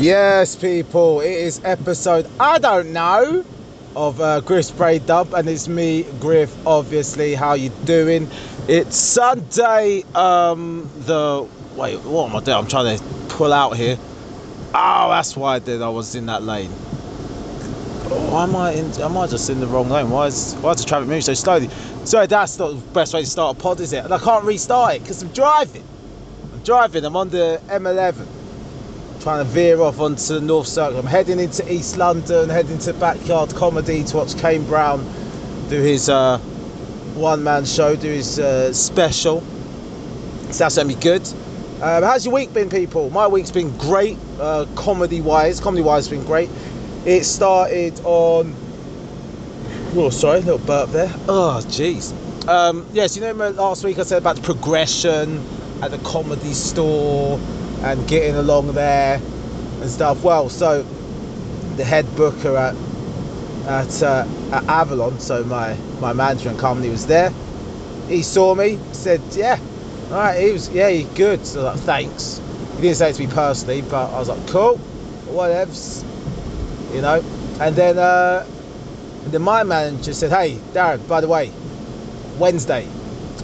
Yes, people, it is episode, I don't know, of uh, Griff Spray Dub, and it's me, Griff, obviously. How you doing? It's Sunday, um, the, wait, what am I doing? I'm trying to pull out here. Oh, that's why I did, I was in that lane. Why am I in, am I just in the wrong lane? Why is, why is the traffic moving so slowly? So that's not the best way to start a pod, is it? And I can't restart it, because I'm driving. I'm driving, I'm on the M11 trying to veer off onto the North Circle. I'm heading into East London, heading to Backyard Comedy to watch Kane Brown do his uh, one man show, do his uh, special. So that's going to be good. Um, how's your week been, people? My week's been great, uh, comedy wise. Comedy wise, been great. It started on. Oh, sorry, a little burp there. Oh, jeez. Um, yes, you know, last week I said about the progression at the comedy store and getting along there and stuff. Well, so the head booker at at, uh, at Avalon, so my my management company was there. He saw me, said, "Yeah, all right." He was, "Yeah, you good." So like, thanks. He didn't say it to me personally, but I was like, "Cool, whatevs," you know. And then uh, then my manager said, "Hey, Darren, by the way, Wednesday,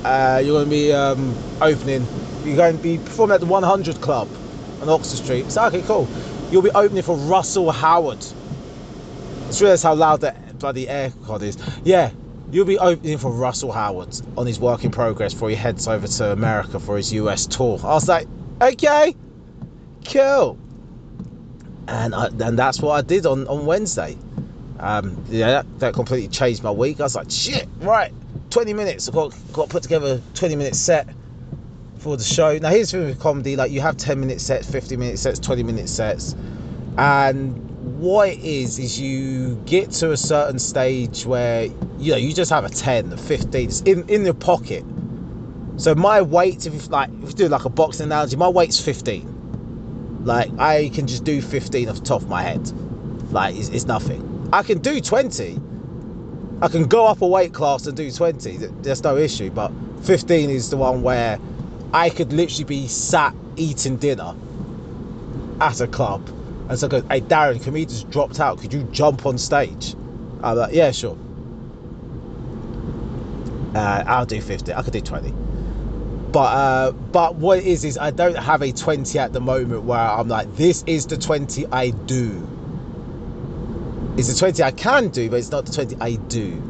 uh, you're going to be um, opening you're going to be performing at the 100 Club on Oxford Street. So okay, cool. You'll be opening for Russell Howard. Just realised how loud that bloody aircon is. Yeah, you'll be opening for Russell Howard on his work in progress before he heads over to America for his US tour. I was like, okay, cool. And I, and that's what I did on, on Wednesday. Um, yeah, that, that completely changed my week. I was like, shit, right, 20 minutes. I've got, got put together a 20 minute set for the show. Now here's the thing with comedy, like you have 10 minute sets, 50 minute sets, 20 minute sets. And what it is is you get to a certain stage where you know you just have a 10, a 15, it's in, in your pocket. So my weight, if you like if you do like a boxing analogy, my weight's 15. Like I can just do 15 off the top of my head. Like it's, it's nothing. I can do 20. I can go up a weight class and do 20. There's no issue. But 15 is the one where I could literally be sat eating dinner at a club and so, goes. hey Darren, can just dropped out? Could you jump on stage? I'm like, yeah, sure. Uh, I'll do 50. I could do 20. But uh, but what it is is I don't have a 20 at the moment where I'm like, this is the 20 I do. It's the 20 I can do, but it's not the 20 I do.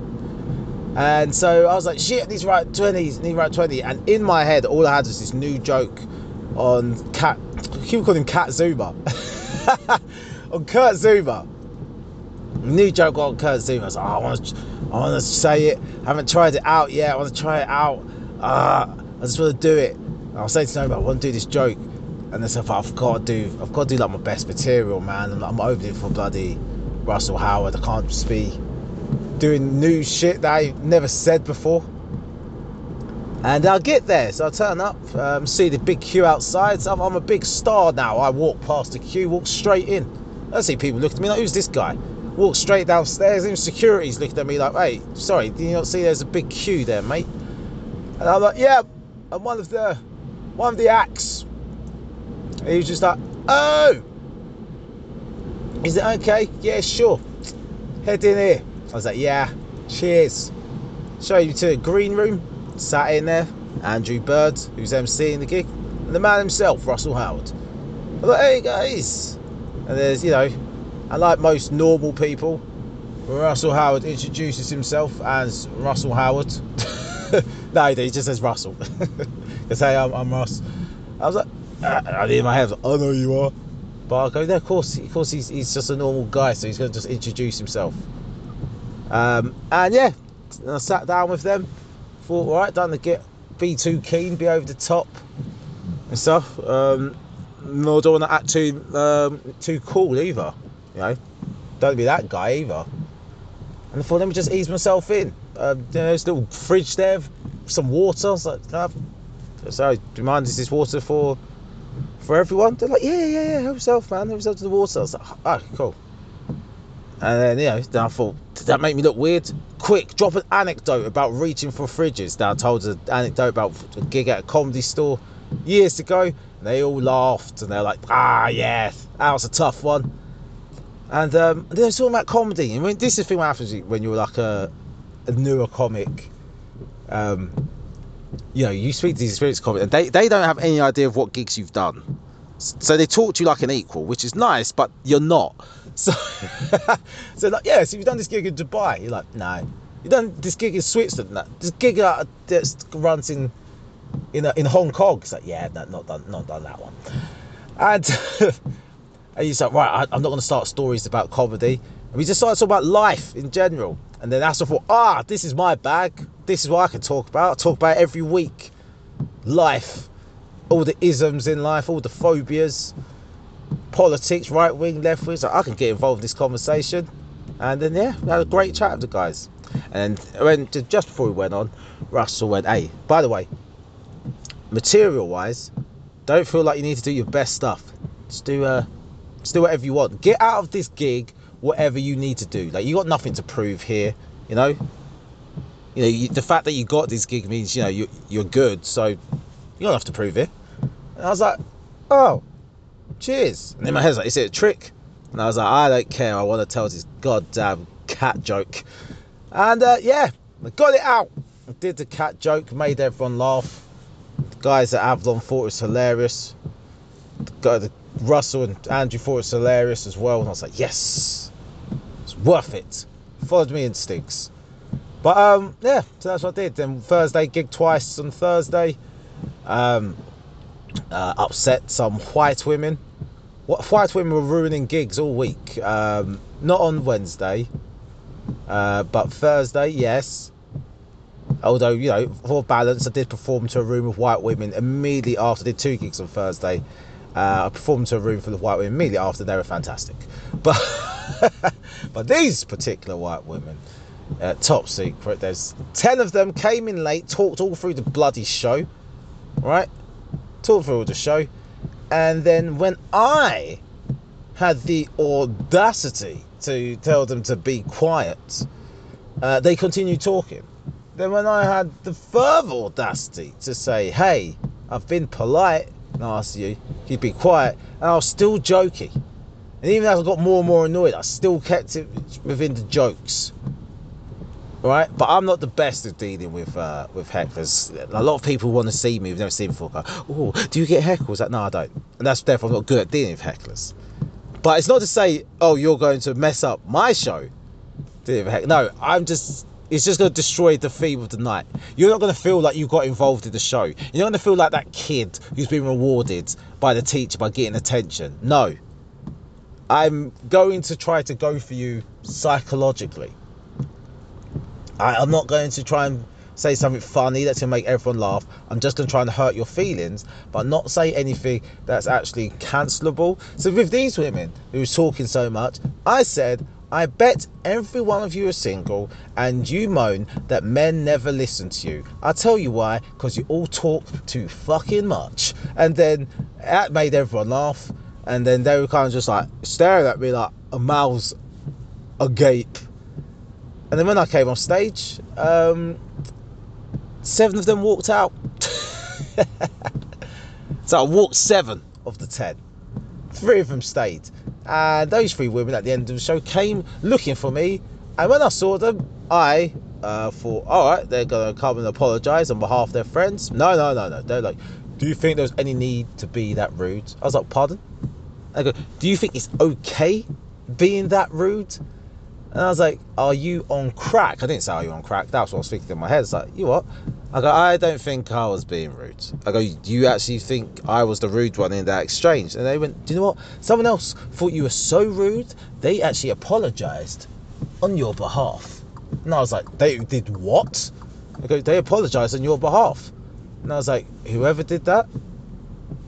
And so I was like, shit, I right to write 20s, I need to 20. And in my head, all I had was this new joke on Cat, I keep calling him Cat Zuma. on Kurt Zouma. New joke on Kurt Zouma. I was like, oh, I want to, I want to say it. I haven't tried it out yet. I want to try it out. Uh, I just want to do it. And I was saying to Noma, I want to do this joke. And then stuff I've got to do, I've got to do like my best material, man. And I'm opening for bloody Russell Howard. I can't just be doing new shit that I never said before. And I'll get there, so I'll turn up, um, see the big queue outside. So I'm, I'm, a big star now. I walk past the queue, walk straight in. I see people looking at me like, who's this guy? Walk straight downstairs, even security's looking at me like, hey, sorry, do you not see there's a big queue there, mate? And I'm like, yeah, I'm one of the one of the acts. And he was just like, oh, is it okay? Yeah, sure. Head in here. I was like, yeah, cheers. Show you to the green room. Sat in there, Andrew Bird, who's emceeing the gig, and the man himself, Russell Howard. I thought, hey guys. And there's, you know, and like most normal people, Russell Howard introduces himself as Russell Howard. no, he just says Russell. Because hey, I'm, I'm Russ. I was like, ah, I in my head, I know you are. But I go, there, of course, of course, he's, he's just a normal guy, so he's going to just introduce himself. Um, and yeah, I sat down with them. Thought, right, don't get be too keen, be over the top and stuff. Um, nor don't want to act too um, too cool either. You know, don't be that guy either. And I thought, let me just ease myself in. Uh, know, there's a little fridge there, some water. Like, I sorry, do you mind? Is this water for for everyone? They're like, yeah, yeah, yeah, help yourself, man. Help yourself to the water. I was like, oh, cool. And then, you know, then I thought, did that make me look weird? Quick, drop an anecdote about reaching for fridges. Now, I told an anecdote about a gig at a comedy store years ago. And they all laughed and they're like, ah, yeah, that was a tough one. And um, they're talking about comedy. And when, this is the thing that happens when you're like a, a newer comic. Um, you know, you speak to these experienced comics, and they, they don't have any idea of what gigs you've done. So they talk to you like an equal, which is nice, but you're not. So, so like, yeah, so you've done this gig in Dubai. You're like, no. You've done this gig in Switzerland. No. This gig uh, that runs in in uh, in Hong Kong. It's like, yeah, no, not done, not done that one. And and you say, right, I, I'm not going to start stories about comedy. And we just started talking about life in general. And then that's what I thought, ah, this is my bag. This is what I can talk about. I talk about every week. Life, all the isms in life, all the phobias, politics, right wing, left wing. So I can get involved in this conversation. And then yeah, we had a great chat with the guys. And when just before we went on, Russell went, "Hey, by the way, material-wise, don't feel like you need to do your best stuff. Just do uh, just do whatever you want. Get out of this gig whatever you need to do. Like you got nothing to prove here, you know. You know you, the fact that you got this gig means you know you you're good, so you don't have to prove it." And I was like, "Oh, cheers!" And in my head's like, "Is it a trick?" And I was like, "I don't care. I want to tell this goddamn cat joke." And uh, yeah, I got it out. I did the cat joke, made everyone laugh. The guys at Avalon thought it was hilarious. The guy, the Russell and Andrew thought it was hilarious as well. And I was like, yes, worth it. Followed me instincts. But um, yeah, so that's what I did. Then Thursday, gig twice on Thursday. Um, uh, upset some white women. What white women were ruining gigs all week. Um, not on Wednesday, uh, but Thursday, yes. Although, you know, for balance, I did perform to a room of white women immediately after. I did two gigs on Thursday. Uh, I performed to a room full of white women immediately after. They were fantastic. But, but these particular white women, uh, top secret, there's 10 of them, came in late, talked all through the bloody show. Right? Talked through all the show. And then when I had the audacity to tell them to be quiet, uh, they continued talking. Then, when I had the further audacity to say, Hey, I've been polite and asked you, you'd be quiet, and I was still joking. And even as I got more and more annoyed, I still kept it within the jokes. Right, but I'm not the best at dealing with uh, with hecklers. A lot of people want to see me, who've never seen me before. Go, oh, do you get heckles? Like, no, I don't, and that's therefore I'm not good at dealing with hecklers. But it's not to say, oh, you're going to mess up my show. No, I'm just. It's just going to destroy the theme of the night. You're not going to feel like you got involved in the show. You're not going to feel like that kid who's been rewarded by the teacher by getting attention. No. I'm going to try to go for you psychologically. I, I'm not going to try and say something funny that's going to make everyone laugh. I'm just going to try and hurt your feelings, but not say anything that's actually cancelable. So with these women who talking so much, I said, I bet every one of you are single and you moan that men never listen to you. I'll tell you why, because you all talk too fucking much. And then that made everyone laugh. And then they were kind of just like staring at me like a mouth's agape. And then when I came on stage, um, seven of them walked out. so I walked seven of the ten. Three of them stayed. And those three women at the end of the show came looking for me. And when I saw them, I uh, thought, all right, they're going to come and apologize on behalf of their friends. No, no, no, no. They're like, do you think there's any need to be that rude? I was like, pardon? I go, do you think it's okay being that rude? And I was like, Are you on crack? I didn't say, Are you on crack? That's what I was thinking in my head. It's like, You what? I go, I don't think I was being rude. I go, Do you actually think I was the rude one in that exchange? And they went, Do you know what? Someone else thought you were so rude, they actually apologized on your behalf. And I was like, They did what? I go, They apologized on your behalf. And I was like, Whoever did that,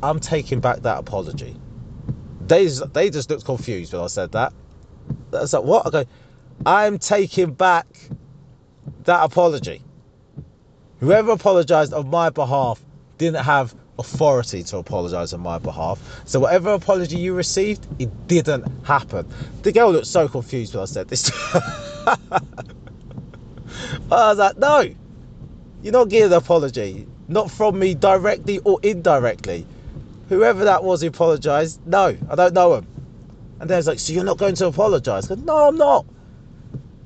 I'm taking back that apology. They, they just looked confused when I said that. I was like, What? I go, I'm taking back that apology. Whoever apologized on my behalf didn't have authority to apologize on my behalf. So whatever apology you received, it didn't happen. The girl looked so confused when I said this. I was like, no, you're not getting an apology. Not from me directly or indirectly. Whoever that was who apologised, no, I don't know him. And was like, so you're not going to apologise? I said, no, I'm not.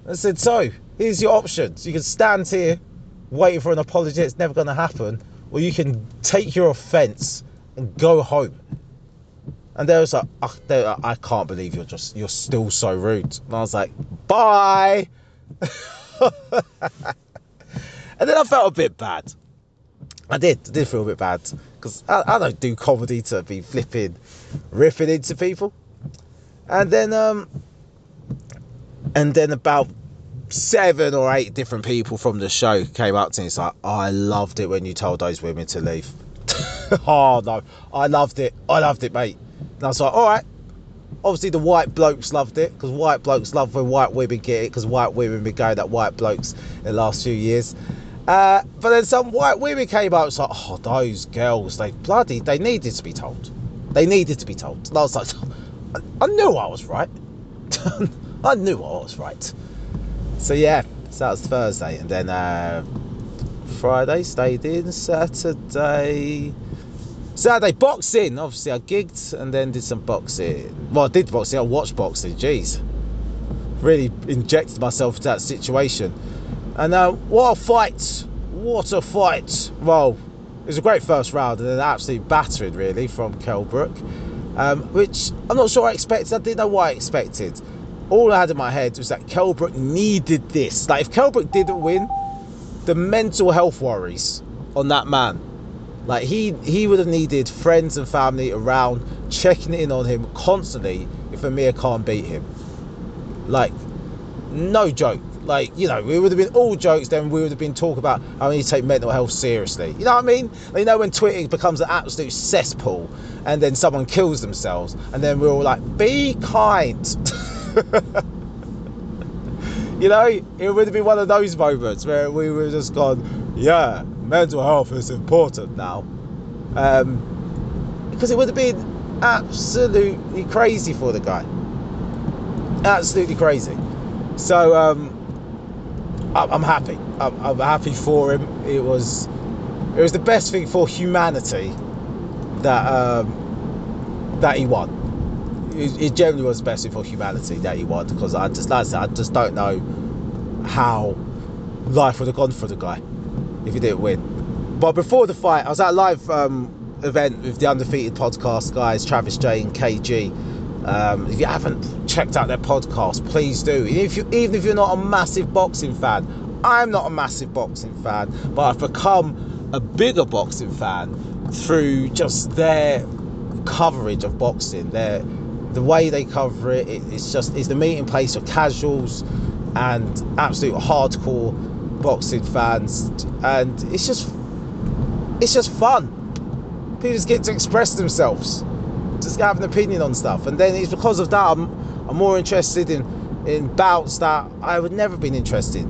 I said, so here's your options. You can stand here waiting for an apology. It's never going to happen. Or you can take your offence and go home. And they was like, oh, I can't believe you're just, you're still so rude. And I was like, bye. and then I felt a bit bad. I did, I did feel a bit bad because I, I, don't do comedy to be flipping, ripping into people. And then, um, and then about seven or eight different people from the show came up to me. It's like, oh, I loved it when you told those women to leave. oh no, I loved it. I loved it, mate. And I was like, all right. Obviously, the white blokes loved it because white blokes love when white women get it because white women been going at white blokes in the last few years. Uh, but then some white women came out. It's like, oh, those girls, they bloody, they needed to be told. They needed to be told. And I was like, I, I knew I was right. I knew I was right. So yeah, so that was Thursday, and then uh, Friday stayed in. Saturday, Saturday boxing. Obviously, I gigged and then did some boxing. Well, I did boxing. I watched boxing. Jeez, really injected myself into that situation. And uh, what a fight! What a fight! Well, it was a great first round and an absolute battering, really, from Kell Brook, um, which I'm not sure I expected. I didn't know what I expected. All I had in my head was that Kell Brook needed this. Like, if Kell Brook didn't win, the mental health worries on that man. Like he he would have needed friends and family around checking in on him constantly if Amir Khan beat him. Like, no joke like you know we would have been all jokes then we would have been talking about how we need to take mental health seriously. You know what i mean? You know when twitter becomes an absolute cesspool and then someone kills themselves and then we're all like be kind. You know? It would have been one of those moments where we would have just gone yeah mental health is important now. Um, because it would have been absolutely crazy for the guy. Absolutely crazy. So um, I'm happy. I'm, I'm happy for him. It was it was the best thing for humanity that um, that he won. It, it, generally was the best thing for humanity that he won because I just like I, said, I just don't know how life would have gone for the guy if he didn't win. But before the fight, I was at a live um, event with the Undefeated podcast guys, Travis J and KG. Um, if you haven't checked out their podcast, please do. If you, even if you're not a massive boxing fan, I'm not a massive boxing fan, but I've become a bigger boxing fan through just their coverage of boxing. Their the way they cover it, it it's just it's the meeting place of casuals and absolute hardcore boxing fans, and it's just it's just fun. People just get to express themselves just have an opinion on stuff. And then it's because of that I'm, I'm more interested in in bouts that I would never been interested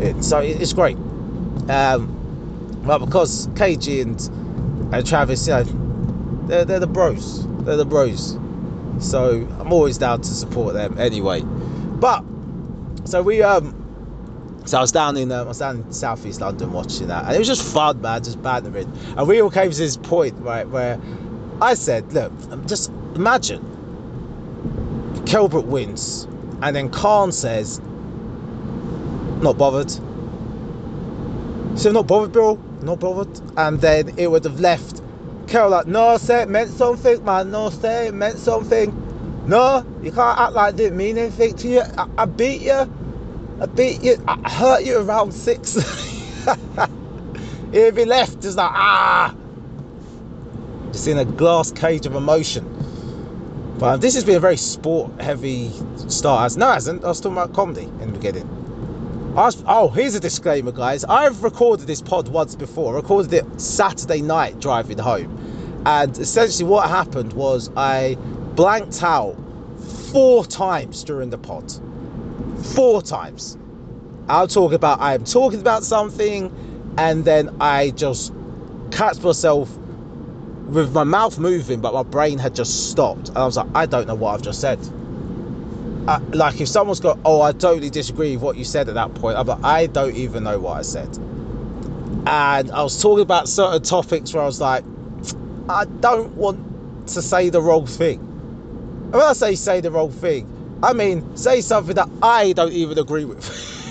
in. So it's great. Um, but because KG and, and Travis, you know, they're, they're the bros. They're the bros. So I'm always down to support them anyway. But so we um so I was down in uh, I was down in southeast London watching that, and it was just fun, man, just bantering. And we all came to this point, right, where I said, look, just imagine Brook wins, and then Khan says, not bothered. So not bothered, bro, not bothered. And then it would have left Kell like, no, say it meant something, man. No, say it meant something. No, you can't act like it didn't mean anything to you. I, I beat you. I beat you. I hurt you around six. He'd be left just like, ah, just in a glass cage of emotion. But um, this has been a very sport heavy start. No, it hasn't. I was talking about comedy in the beginning. Was, oh, here's a disclaimer, guys. I've recorded this pod once before. I recorded it Saturday night driving home, and essentially what happened was I blanked out four times during the pod. Four times. I'll talk about I am talking about something, and then I just catch myself with my mouth moving, but my brain had just stopped. And I was like, I don't know what I've just said. I, like if someone's got, oh, I totally disagree with what you said at that point. I'm like, I don't even know what I said. And I was talking about certain topics where I was like, I don't want to say the wrong thing. And when I say say the wrong thing, I mean say something that I don't even agree with.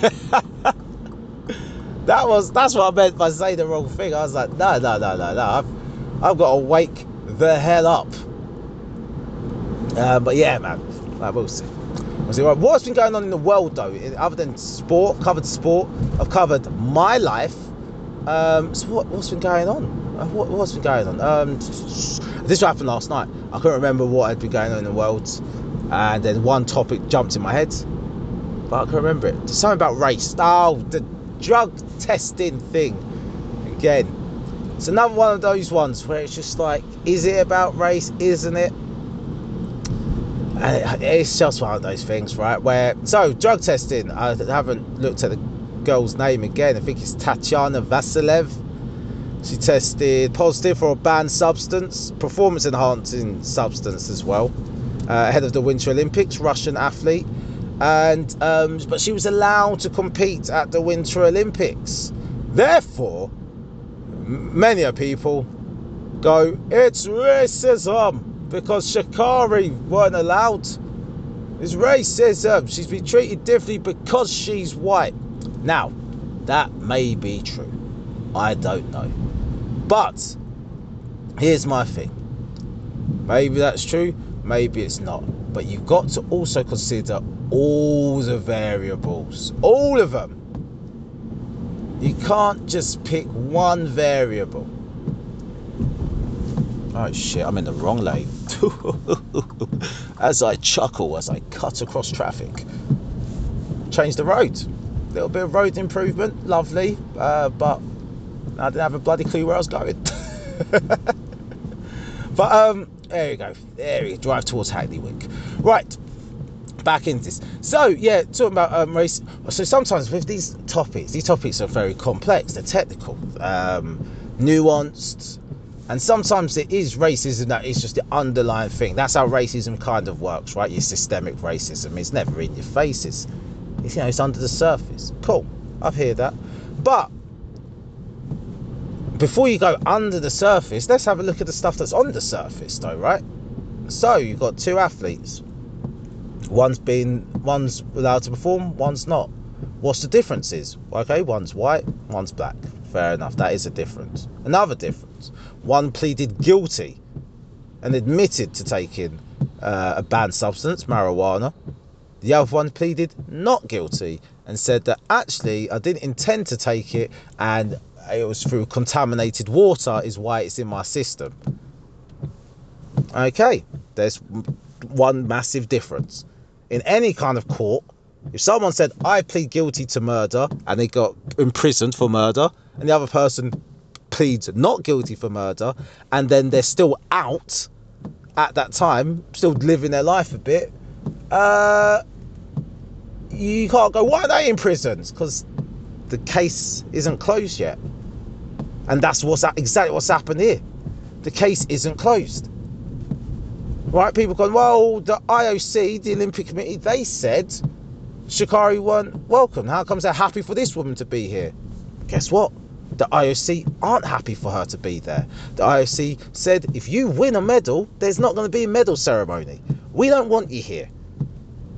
that was that's what I meant by say the wrong thing. I was like, no, no, no, no, no. I've, I've got to wake the hell up. Uh, but yeah, man, we'll see. We'll see. What's been going on in the world though, other than sport? Covered sport. I've covered my life. Um, so what, has been going on? Uh, what, has been going on? Um, this happened last night. I couldn't remember what had been going on in the world, and then one topic jumped in my head, but I can't remember it. Something about race. Oh, the drug testing thing again. It's another one of those ones where it's just like, is it about race? Isn't it? And it's just one of those things, right? Where so drug testing. I haven't looked at the girl's name again. I think it's Tatiana Vasilev. She tested positive for a banned substance, performance enhancing substance as well, uh, ahead of the Winter Olympics. Russian athlete, and um, but she was allowed to compete at the Winter Olympics. Therefore, many people go, it's racism because Sha'Carri weren't allowed. It's racism. She's been treated differently because she's white. Now, that may be true. I don't know. But here's my thing. Maybe that's true, maybe it's not. But you've got to also consider all the variables. All of them. You can't just pick one variable. Oh shit, I'm in the wrong lane. as I chuckle as I cut across traffic. Change the road. Little bit of road improvement, lovely, uh, but I didn't have a bloody clue where I was going. but um, there you go. There you go. Drive towards Hackney Wick. Right, back into this. So yeah, talking about um, race. So sometimes with these topics, these topics are very complex. They're technical, um, nuanced, and sometimes it is racism that is just the underlying thing. That's how racism kind of works, right? Your systemic racism. It's never in your faces. It's you know it's under the surface. Cool. I've heard that. But before you go under the surface, let's have a look at the stuff that's on the surface though, right? So you've got two athletes. One's been one's allowed to perform, one's not. What's the differences? Okay, one's white, one's black. Fair enough, that is a difference. Another difference one pleaded guilty and admitted to taking uh, a banned substance, marijuana. The other one pleaded not guilty and said that actually I didn't intend to take it and it was through contaminated water, is why it's in my system. Okay, there's one massive difference. In any kind of court, if someone said, I plead guilty to murder and they got imprisoned for murder, and the other person pleads not guilty for murder and then they're still out at that time, still living their life a bit, uh, you can't go, why are they in prisons? Because the case isn't closed yet. And that's what's exactly what's happened here. The case isn't closed. Right? People going, well, the IOC, the Olympic Committee, they said Sha'Carri weren't welcome. How comes they're happy for this woman to be here? Guess what? the IOC aren't happy for her to be there. The IOC said if you win a medal, there's not going to be a medal ceremony. We don't want you here.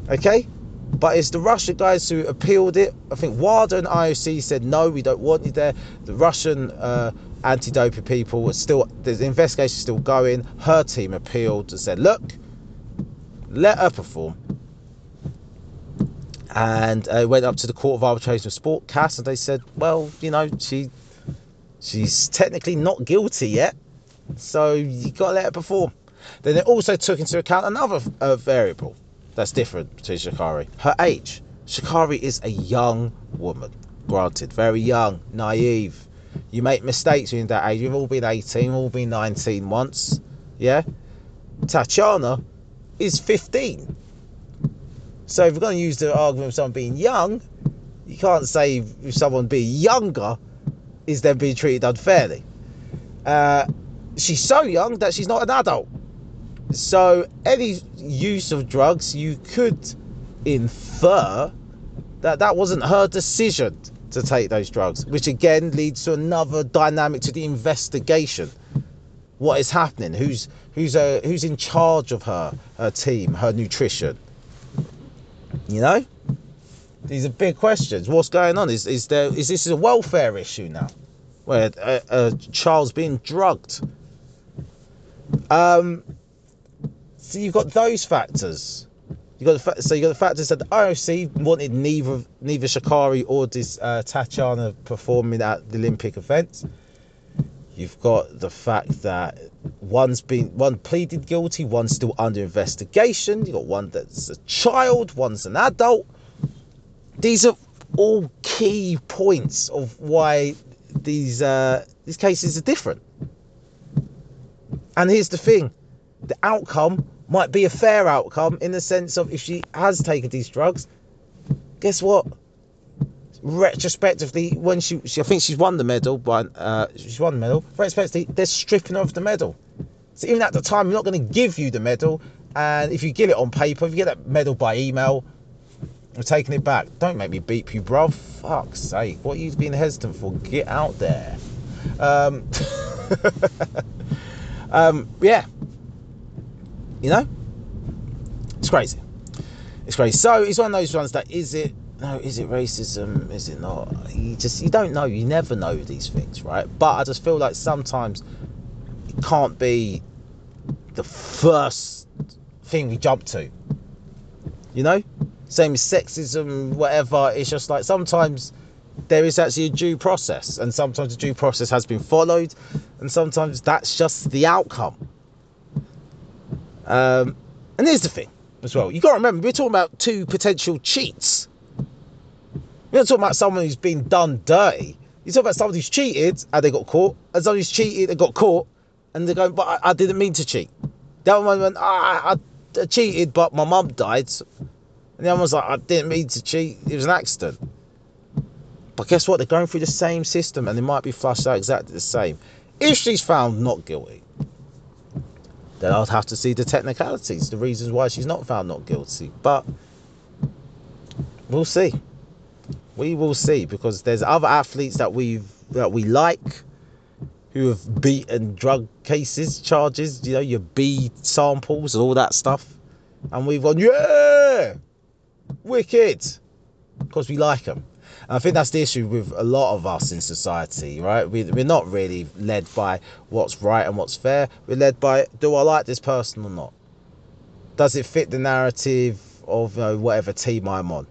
Okay? But it's the Russian guys who appealed it. I think WADA and IOC said no, we don't want you there. The Russian uh, anti-doping people were still the investigation still going. Her team appealed and said, look, let her perform and uh, went up to the Court of Arbitration of Sport, CAS, and they said, well, you know, she she's technically not guilty yet, so you got to let her perform. Then they also took into account another uh, variable that's different to Sha'Carri, her age. Sha'Carri is a young woman, granted, very young, naive. You make mistakes in that age. We've all been 18, we've all been 19 once, yeah. Tatiana is 15. So if we're going to use the argument of someone being young, you can't say if someone being younger is then being treated unfairly. Uh, she's so young that she's not an adult. So any use of drugs, you could infer that that wasn't her decision to take those drugs, which again leads to another dynamic to the investigation. what is happening? Who's who's uh, who's in charge of her her team, her nutrition? You know, these are big questions. What's going on? Is is there is this a welfare issue now, where a, a child's being drugged? Um, so you've got those factors. You got the so you got the factors that the IOC wanted neither neither Sha'Carri or this uh, Tatiana performing at the Olympic events. You've got the fact that one's been one pleaded guilty, one's still under investigation. You got one that's a child, one's an adult. These are all key points of why these uh, these cases are different. And here's the thing: the outcome might be a fair outcome in the sense of if she has taken these drugs, guess what? Retrospectively, when she, she I think she's won the medal, but uh, she's won the medal. Retrospectively, they're stripping her of the medal. So even at the time, we're not going to give you the medal, and if you get it on paper, if you get that medal by email, we're taking it back. Don't make me beep you, bruv. Fuck's sake, what are you being hesitant for? Get out there. Um, um, yeah, you know, it's crazy. It's crazy. So it's one of those ones that is it no, is it racism? Is it not? You just you don't know. You never know these things, right? But I just feel like sometimes it can't be the first thing we jump to. You know, same as sexism, whatever. It's just like sometimes there is actually a due process, and sometimes the due process has been followed, and sometimes that's just the outcome. Um, and here's the thing as well. You got to remember, we're talking about two potential cheats. We're not talking about someone who's been done dirty. You're talking about someone who's cheated and they got caught, and someone who's cheated and got caught, and they're going, but I, I didn't mean to cheat. The other one went, ah, I, I cheated, but my mum died. And the other one's like, I didn't mean to cheat. It was an accident. But guess what? They're going through the same system and they might be flushed out exactly the same. If she's found not guilty, then I'll have to see the technicalities, the reasons why she's not found not guilty. But we'll see. We will see because there's other athletes that we've that we like who have beaten drug cases, charges, you know, your B samples and all that stuff. And we've gone, yeah, wicked, because we like them. I think that's the issue with a lot of us in society, right? We, we're not really led by what's right and what's fair. We're led by, do I like this person or not? Does it fit the narrative of you know, whatever team I'm on?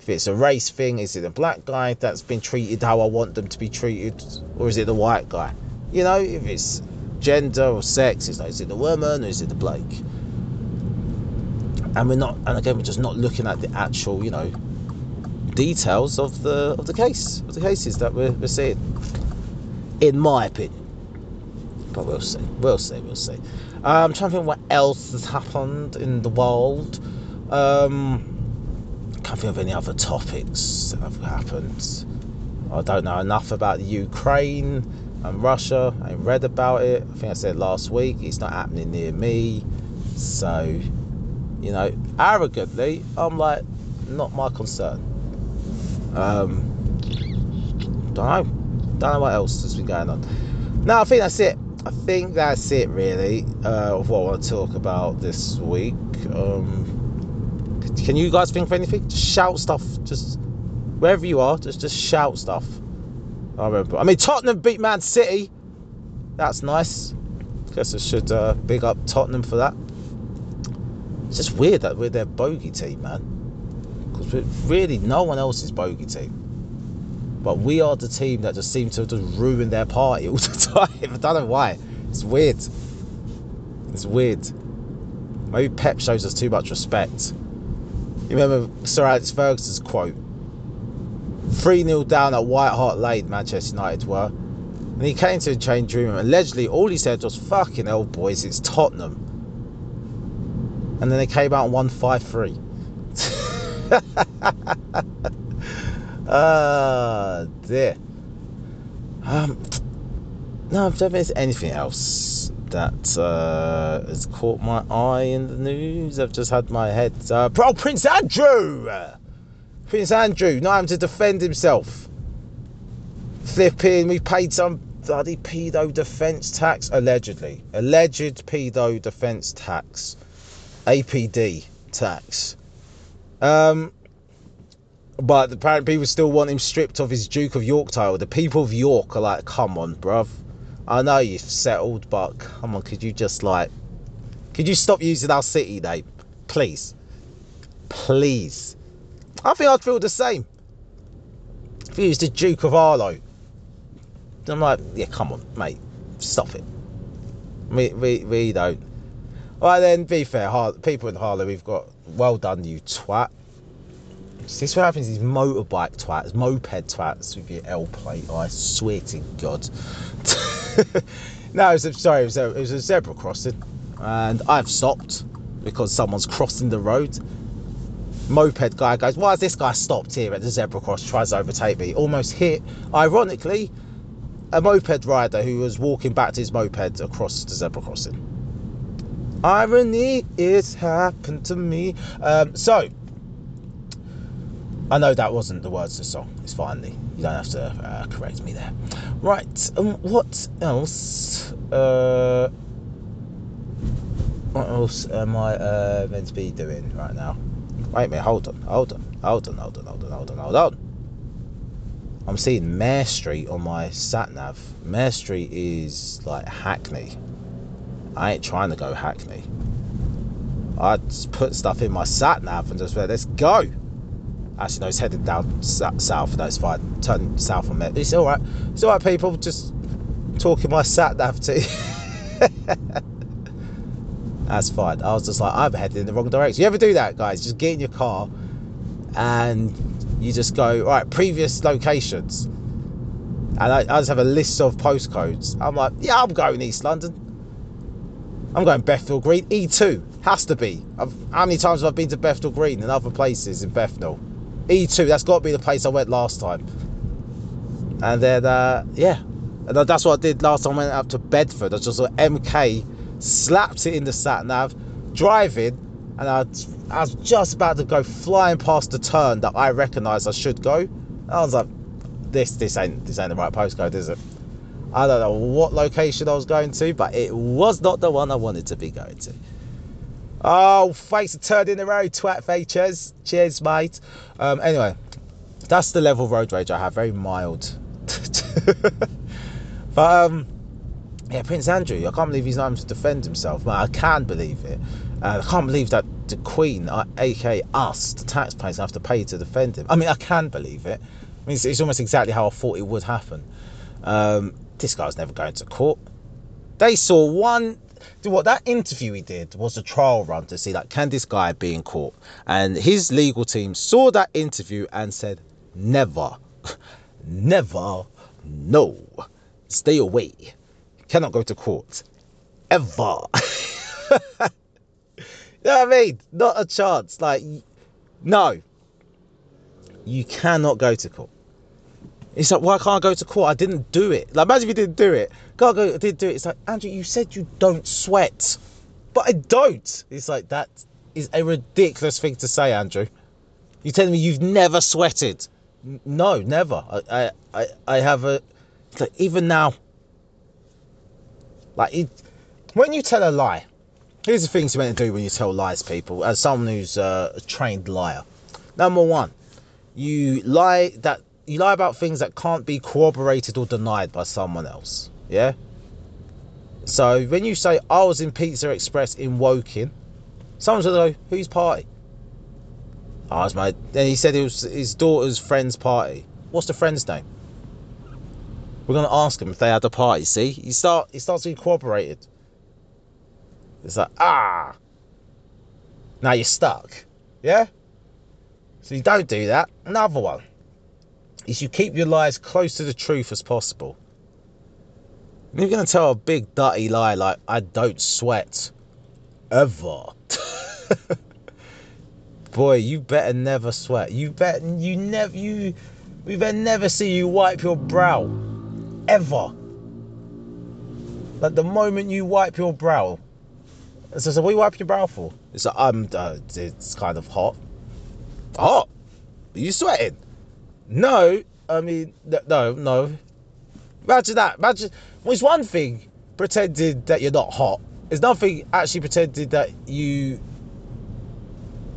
If it's a race thing, is it a black guy that's been treated how I want them to be treated, or is it the white guy? You know, if it's gender or sex, is, like, is it the woman or is it the bloke? And we're not, and again, we're just not looking at the actual, you know, details of the of the case, of the cases that we're, we're seeing. In my opinion, but we'll see, we'll see, we'll see. Uh, I'm trying to think what else has happened in the world. Um, can't think of any other topics that have happened. I don't know enough about Ukraine and Russia. I read about it. I think I said last week. It's not happening near me. So, you know, arrogantly, I'm like, not my concern. Um, don't know. Don't know what else has been going on. No, I think that's it. I think that's it, really, uh, of what I want to talk about this week. Um, can you guys think of anything? Just shout stuff. Just wherever you are, just just shout stuff. I remember. I mean, Tottenham beat Man City. That's nice. Guess I should uh, big up Tottenham for that. It's just weird that we're their bogey team, man because really no one else is bogey team. But we are the team that just seem to just ruin their party all the time. I don't know why. It's weird. It's weird. Maybe Pep shows us too much respect. You remember Sir Alex Ferguson's quote? 3 0 down at White Hart Lane, Manchester United were. And he came to the change room and allegedly all he said was, fucking hell, boys, it's Tottenham. And then they came out and won 5 3. Ah, there. Um, no, I don't think there's anything else that uh, has caught my eye in the news. I've just had my head. Uh, oh, Prince Andrew! Prince Andrew not having to defend himself. Flipping, we paid some bloody pedo defence tax, allegedly. Alleged pedo defence tax. APD tax. Um, but apparently people still want him stripped of his Duke of York title. The people of York are like, come on, bruv. I know you've settled, but come on, could you just like, could you stop using our city name, please, please? I think I'd feel the same. If he was the Duke of Harlow, I'm like, yeah, come on, mate, stop it. We we we don't. Right then, be fair, people in Harlow, we've got well done, you twat. See, this what happens is motorbike twats, moped twats with your L plate. I swear to God. no, it was, sorry, it was, a, it was a zebra crossing, and I've stopped because someone's crossing the road. Moped guy goes, Why has this guy stopped here at the zebra cross? Tries to overtake me. Almost hit, ironically, a moped rider who was walking back to his moped across the zebra crossing. Irony, it's happened to me. Um, so, I know that wasn't the words of the song. It's finally. You don't have to uh, correct me there. Right. Um, what else? Uh, what else am I uh, meant to be doing right now? Wait a minute. Hold on. Hold on. Hold on. Hold on. Hold on. Hold on. Hold on. I'm seeing Mare Street on my sat nav. Mare Street is like Hackney. I ain't trying to go Hackney. I just put stuff in my sat nav and just went, let's go. Actually, no, it's headed down south. No, it's fine. Turn south on it. It's all right. It's all right, people. Just talking my sat nav to That's fine. I was just like, I'm heading in the wrong direction. You ever do that, guys? Just get in your car and you just go, all right, previous locations. And I, I just have a list of postcodes. I'm like, yeah, I'm going East London. I'm going Bethnal Green. E2 has to be. I've, how many times have I been to Bethnal Green and other places in Bethnal? E2, that's got to be the place I went last time. And then, uh, yeah. And that's what I did last time I went up to Bedford. I just saw MK, slapped it in the sat nav, driving, and I, I was just about to go flying past the turn that I recognised I should go. I was like, this this ain't this ain't the right postcode, is it? I don't know what location I was going to, but it was not the one I wanted to be going to. Oh, face a turn in the road, twat face. Cheers, mate. Um, anyway, that's the level road rage I have. Very mild. but um, yeah, Prince Andrew. I can't believe he's not able to defend himself. Man, I can believe it. Uh, I can't believe that the Queen, uh, aka us, the taxpayers, have to pay to defend him. I mean, I can believe it. I mean, it's, it's almost exactly how I thought it would happen. Um, this guy's never going to court. They saw one what that interview he did was a trial run to see like can this guy be in court? And his legal team saw that interview and said never never no. Stay away. Cannot go to court. Ever. You know what i mean? Not a chance. Like no. You cannot go to court it's like, why can't I go to court? I didn't do it. Like, imagine if you didn't do it. Can't go, I didn't do it. It's like, Andrew, you said you don't sweat. But I don't. It's like, that is a ridiculous thing to say, Andrew. You're telling me you've never sweated. No, never. I, I, I have a, like, even now, like, it, when you tell a lie, here's the things you're meant to do when you tell lies, people, as someone who's uh, a trained liar. Number one, you lie that you lie about things that can't be corroborated or denied by someone else. Yeah. So when you say I was in Pizza Express in Woking, someone's gonna go, whose party? Oh, it's my. Then he said it was his daughter's friend's party. What's the friend's name? We're gonna ask him if they had a party. See, he start he starts being corroborated. It's like ah. Now you're stuck. Yeah. So you don't do that. Another one is you keep your lies close to the truth as possible. You're going to tell a big dirty lie like, I don't sweat. Ever. Boy, you better never sweat. You bet you never you we better never see you wipe your brow. Ever. Like the moment you wipe your brow. So, so what are you wiping your brow for? It's like, I'm uh, it's kind of hot. Hot? Are you sweating? No, I mean, no, no. Imagine that. Imagine. Well, it's one thing pretending that you're not hot. It's nothing actually pretending that you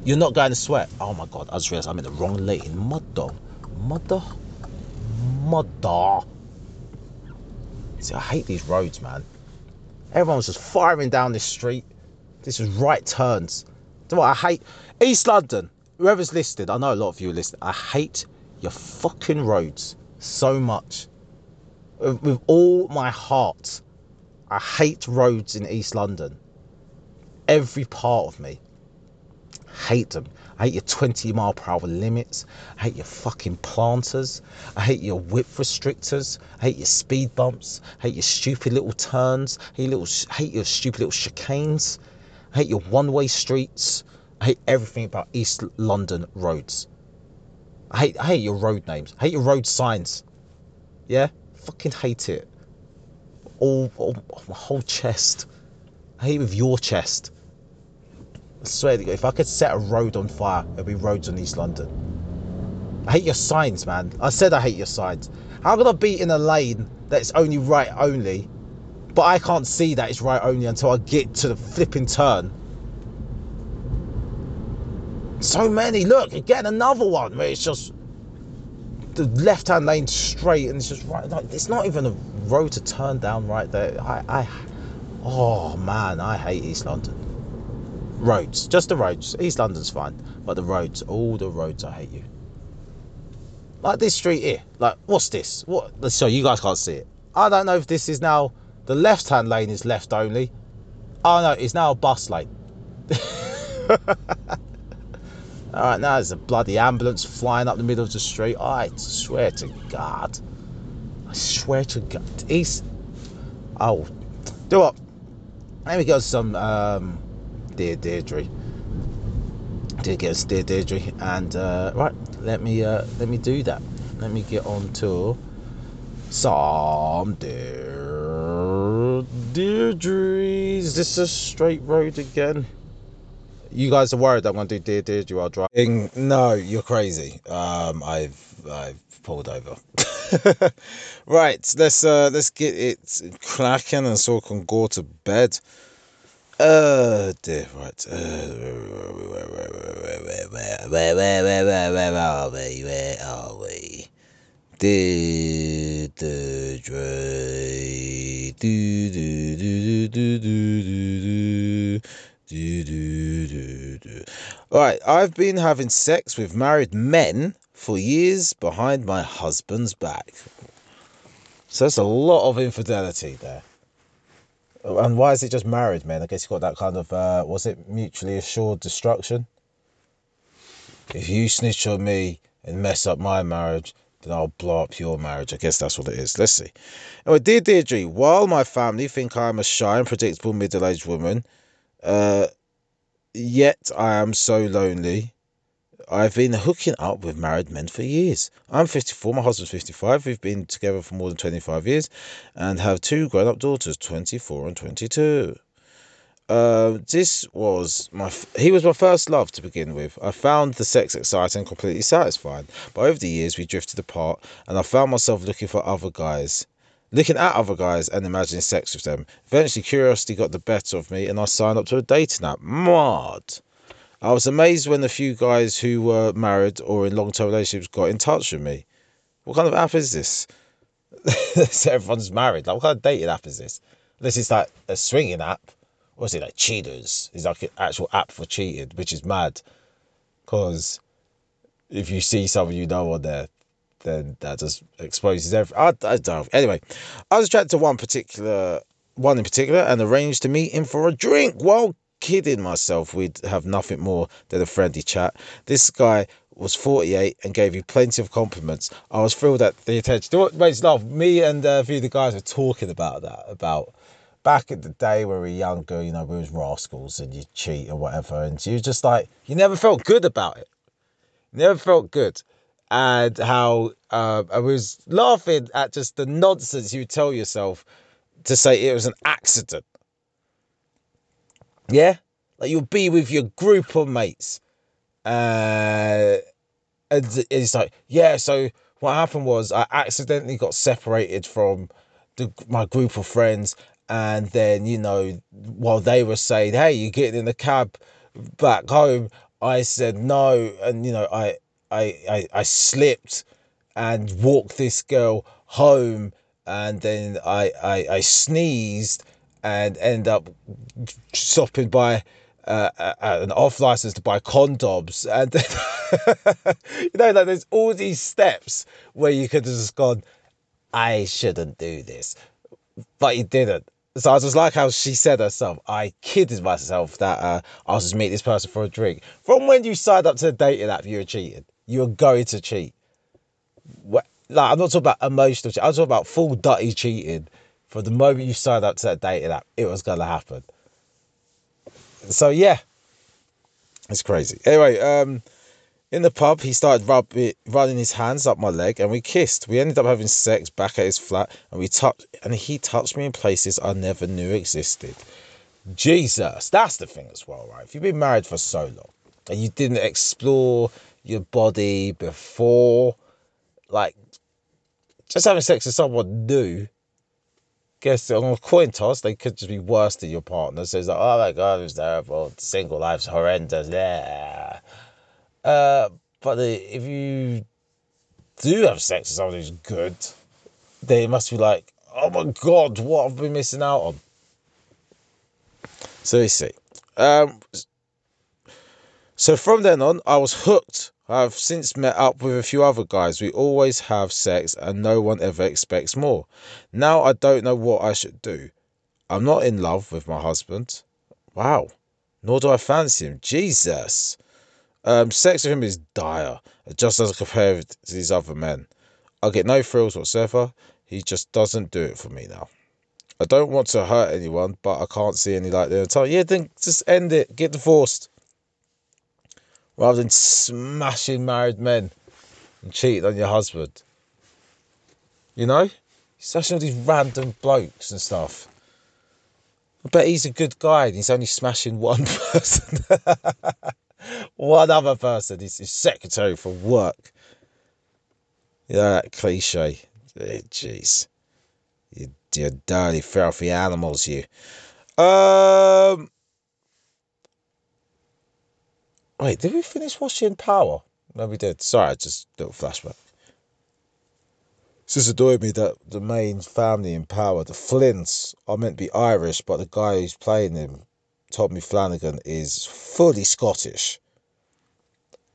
you're not going to sweat. Oh my god! I just realized I'm in the wrong lane. Mother, mother, mother. See, I hate these roads, man. Everyone's just firing down this street. This is right turns. Do what I hate East London. Whoever's listed, I know a lot of you are listening. I hate your fucking roads so much. With, with all my heart, I hate roads in East London. Every part of me. Hate them. I hate your 20 mile per hour limits. I hate your fucking planters. I hate your width restrictors. I hate your speed bumps. I hate your stupid little turns. I hate, little, I hate your stupid little chicanes. I hate your one way streets. I hate everything about East London roads. I hate, I hate your road names. I hate your road signs. Yeah? Fucking hate it. All, all, my whole chest. I hate it with your chest. I swear to God, if I could set a road on fire, it'd be roads in East London. I hate your signs, man. I said I hate your signs. How can I be in a lane that's only right only, but I can't see that it's right only until I get to the flipping turn? So many. Look, again, another one where it's just the left-hand lane straight and it's just right. Like, it's not even a road to turn down right there. I, I, oh man, I hate East London roads, just the roads. East London's fine, but the roads, all the roads, I hate you. Like this street here, like what's this? What? So you guys can't see it. I don't know if this is now the left-hand lane is left only. Oh no, it's now a bus lane. All right, now there's a bloody ambulance flying up the middle of the street. I swear to God. I swear to God. He's. Oh, do what? Let me go some um, Dear Deirdre. Get us Dear Deirdre, and uh, right, let me uh, let me do that. Let me get on to some Dear Deirdre. Is this a straight road again? you guys are worried I'm going to do Dear Deirdre you are driving. No, you're crazy. Um, I've I've pulled over. right, let's uh, let's get it cracking and so I can go to bed. Uh, dear, right. Where are we? Where are we? Deirdre. Do, do, do, do, do, do, do, do do do do do. All right, I've been having sex with married men for years behind my husband's back. So that's a lot of infidelity there. And why is it just married men? I guess you got that kind of uh, was it mutually assured destruction? If you snitch on me and mess up my marriage, then I'll blow up your marriage. I guess that's what it is. Let's see. Anyway, dear Deirdre, while my family think I am a shy and predictable middle-aged woman, uh, yet I am so lonely. I've been hooking up with married men for years. I'm 54, my husband's 55. We've been together for more than 25 years and have two grown up daughters, 24 and 22. Uh, this was my he was my first love to begin with. I found the sex exciting completely satisfying, but over the years we drifted apart, and I found myself looking for other guys, looking at other guys and imagining sex with them. Eventually, curiosity got the better of me, and I signed up to a dating app. Mad. I was amazed when a few guys who were married or in long term relationships got in touch with me. What kind of app is this? so everyone's married. Like, what kind of dating app is this? This is like a swinging app. Or is it like cheaters? It's like an actual app for cheating, which is mad. Because if you see someone you know on there, then that just exposes everything. I, I don't know. Anyway, I was attracted to one particular, one in particular, and arranged to meet him for a drink. Well, kidding myself we'd have nothing more than a friendly chat. This guy was 48 and gave you plenty of compliments. I was thrilled at the attention. You what makes laugh? Me and uh, a few of the guys were talking about that, about back in the day when we were younger, you know, we was rascals and you cheat or whatever. And you just like, you never felt good about it. never felt good. And how uh, I was laughing at just the nonsense you tell yourself to say it was an accident yeah, like you'll be with your group of mates, uh, and it's like, yeah. So what happened was I accidentally got separated from the, my group of friends, and then you know while they were saying, "Hey, you're getting in the cab back home," I said no, and you know I I I, I slipped and walked this girl home, and then I I, I sneezed and end up stopping by uh, an off license to buy condoms, and you know, like there's all these steps where you could have just gone, I shouldn't do this, but you didn't. So I was just like how she said herself. I kidded myself that uh, I was just meet this person for a drink. From when you signed up to the dating app, you were cheating. You were going to cheat. What, like I'm not talking about emotional. Cheating. I'm talking about full dirty cheating. From the moment you signed up to that dating app, it was gonna happen so yeah, it's crazy. Anyway, um, in the pub, he started rub running his hands up my leg, and we kissed. We ended up having sex back at his flat, and we touched, and he touched me in places I never knew existed. Jesus, that's the thing as well, right? If you've been married for so long and you didn't explore your body before, like just having sex with someone new guess on a coin toss, they could just be worse than your partner. So it's like, oh my god, it's terrible. Single life's horrendous. Yeah. Uh, but the, if you do have sex with someone who's good, they must be like, oh my god, what have we been missing out on? So you see. Um, so from then on, I was hooked I've since met up with a few other guys. We always have sex and no one ever expects more. Now I don't know what I should do. I'm not in love with my husband. Wow. Nor do I fancy him. Jesus. Um, sex with him is dire. Just as compared to these other men. I get no thrills whatsoever. He just doesn't do it for me now. I don't want to hurt anyone, but I can't see any light there. Tell yeah, then just end it. Get divorced rather than smashing married men and cheating on your husband. You know? Smashing all these random blokes and stuff. I bet he's a good guy and he's only smashing one person. one other person. He's his secretary for work. You know that cliche. Jeez. You, you dirty, filthy animals, you. Um, Wait, did we finish watching Power? No, we did. Sorry, just a little flashback. It's just annoyed me that the main family in Power, the Flynns, are meant to be Irish, but the guy who's playing him, Tommy Flanagan, is fully Scottish.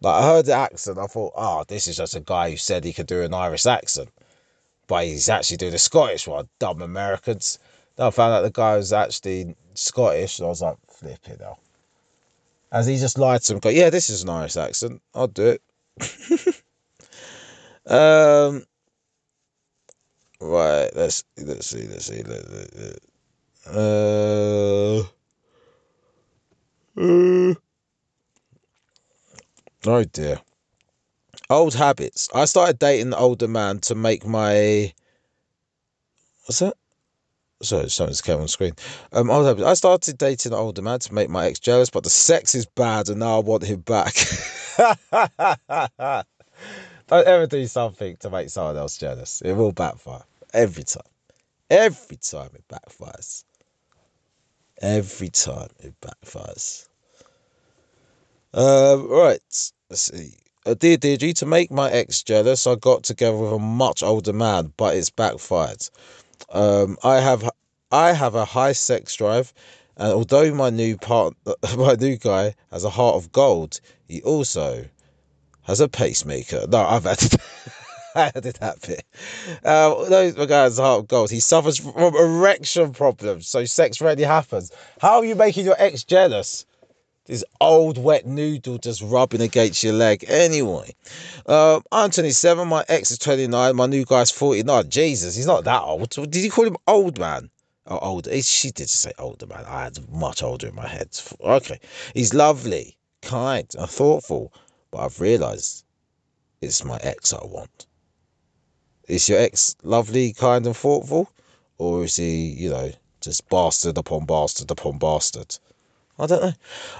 Like, I heard the accent, I thought, oh, this is just a guy who said he could do an Irish accent. But he's actually doing a Scottish one, dumb Americans. Then I found out the guy was actually Scottish, and I was like, flipping hell. As he just lied to him, go, yeah, this is a nice accent. I'll do it. um, right. Let's let's see. Let's see. Let, let, uh, uh, oh dear. Old habits. I started dating the older man to make my. What's that? Sorry, something's came on screen. Um, I, was I started dating an older man to make my ex jealous, but the sex is bad, and now I want him back. Don't ever do something to make someone else jealous. It will backfire every time. Every time it backfires. Every time it backfires. Uh, right. Let's see. Uh, dear Deirdre, to make my ex jealous, I got together with a much older man, but it's backfired. Um, I have I have a high sex drive, and although my new part my new guy has a heart of gold, he also has a pacemaker. No, I've added. I added that bit. Uh, no, my guy heart of gold. He suffers from erection problems, so sex rarely happens. How are you making your ex jealous? This old wet noodle just rubbing against your leg. Anyway, um, I'm 27, my ex is 29, my new guy's 49. Jesus, he's not that old. Did you call him old man? Oh, old. Eh, she did say older man. I had much older in my head. Okay. He's lovely, kind, and thoughtful, but I've realised it's my ex I want. Is your ex lovely, kind, and thoughtful? Or is he, you know, just bastard upon bastard upon bastard? I don't know.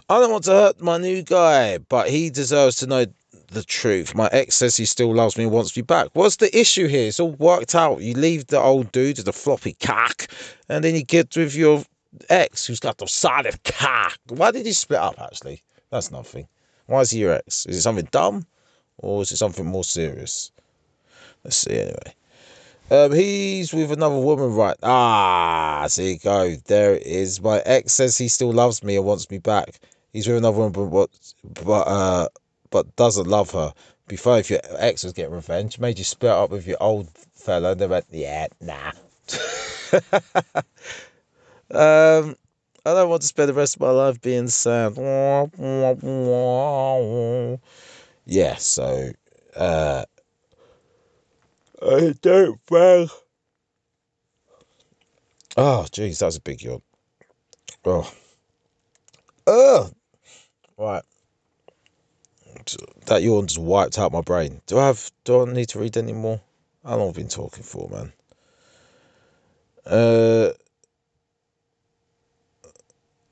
I don't want to hurt my new guy, but he deserves to know the truth. My ex says he still loves me and wants me back. What's the issue here? It's all worked out. You leave the old dude with the floppy cock, and then you get with your ex who's got the solid cock. Why did you split up, actually? That's nothing. Why is he your ex? Is it something dumb? Or is it something more serious? Let's see, anyway. Um, he's with another woman, right? Ah, there you go. There it is. My ex says he still loves me and wants me back. He's with another woman, but but uh, but doesn't love her. Before, if your ex was getting revenge, made you split up with your old fella, and they went, yeah, nah. um, I don't want to spend the rest of my life being sad. Yeah, so uh, I don't think. Oh, jeez, that's a big yawn. Oh, oh, right. That yawn just wiped out my brain. Do I have? Do I need to read any more? How long have I been talking for, man? Uh.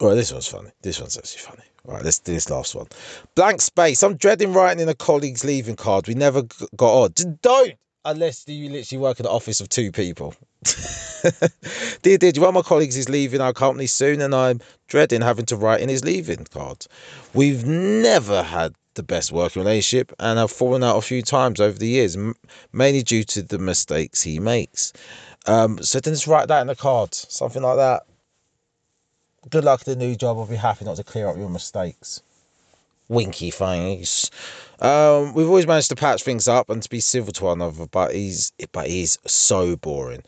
Well, this one's funny. This one's actually funny. All right, let's do this last one. Blank space. I'm dreading writing in a colleague's leaving card. We never got on. Don't unless you literally work in the office of two people. dear, dear, one of my colleagues is leaving our company soon, and I'm dreading having to write in his leaving card. We've never had the best working relationship and have fallen out a few times over the years, mainly due to the mistakes he makes. Um, so then just write that in the card, something like that. Good luck at the new job. I'll be happy not to clear up your mistakes. Winky face. Um, we've always managed to patch things up and to be civil to one another, but he's but he's so boring.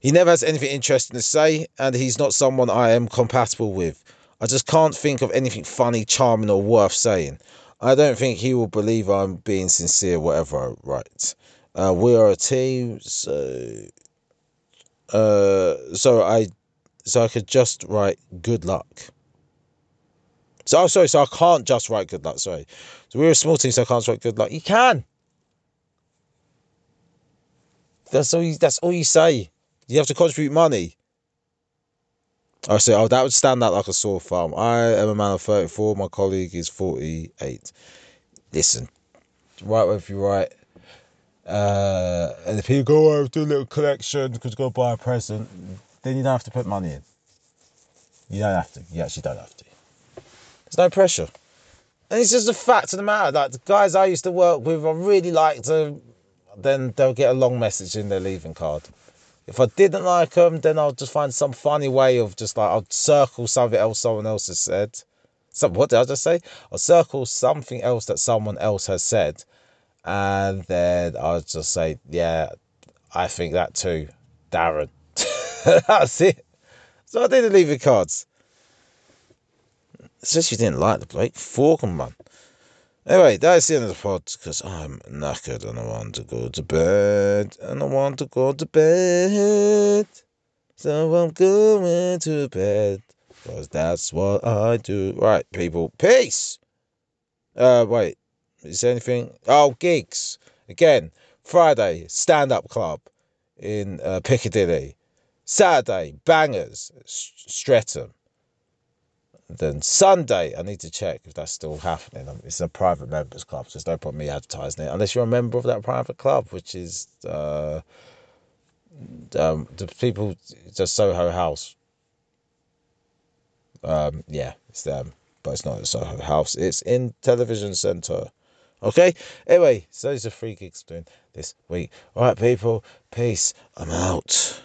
He never has anything interesting to say, and he's not someone I am compatible with. I just can't think of anything funny, charming, or worth saying. I don't think he will believe I'm being sincere, whatever I write. Uh, we are a team, so uh, so I so I could just write good luck. So oh, sorry, so I can't just write good luck. Sorry, so we're a small team, so I can't write good luck. You can. That's all. You, that's all you say. You have to contribute money. I say, oh, that would stand out like a sore thumb. I am a man of 34. My colleague is 48. Listen, write whatever you write. Uh, and if you go over to a little collection because to buy a present, then you don't have to put money in. You don't have to. You actually don't have to. There's no pressure. And it's just a fact of the matter. Like the guys I used to work with, I really liked them. Then they'll get a long message in their leaving card. If I didn't like them, then I'll just find some funny way of just like I'll circle something else someone else has said. So what did I just say? I'll circle something else that someone else has said, and then I'll just say, yeah, I think that too, Darren. That's it. So I didn't leave cards. Says you didn't like the bloke. Fork man. Anyway, that's the end of the pod because I'm knackered and I want to go to bed. And I want to go to bed. So I'm going to bed. Because that's what I do. Right, people. Peace! Uh, wait. Is there anything? Oh, gigs. Again, Friday, stand up club in uh, Piccadilly. Saturday, bangers, Streatham then Sunday, I need to check if that's still happening. Um, it's a private members club, so there's no point me advertising it unless you're a member of that private club, which is uh, um, the people just Soho House. Um, yeah, it's them, but it's not at Soho House. It's in Television Centre. Okay. Anyway, so those are free gigs doing this week. All right, people. Peace. I'm out.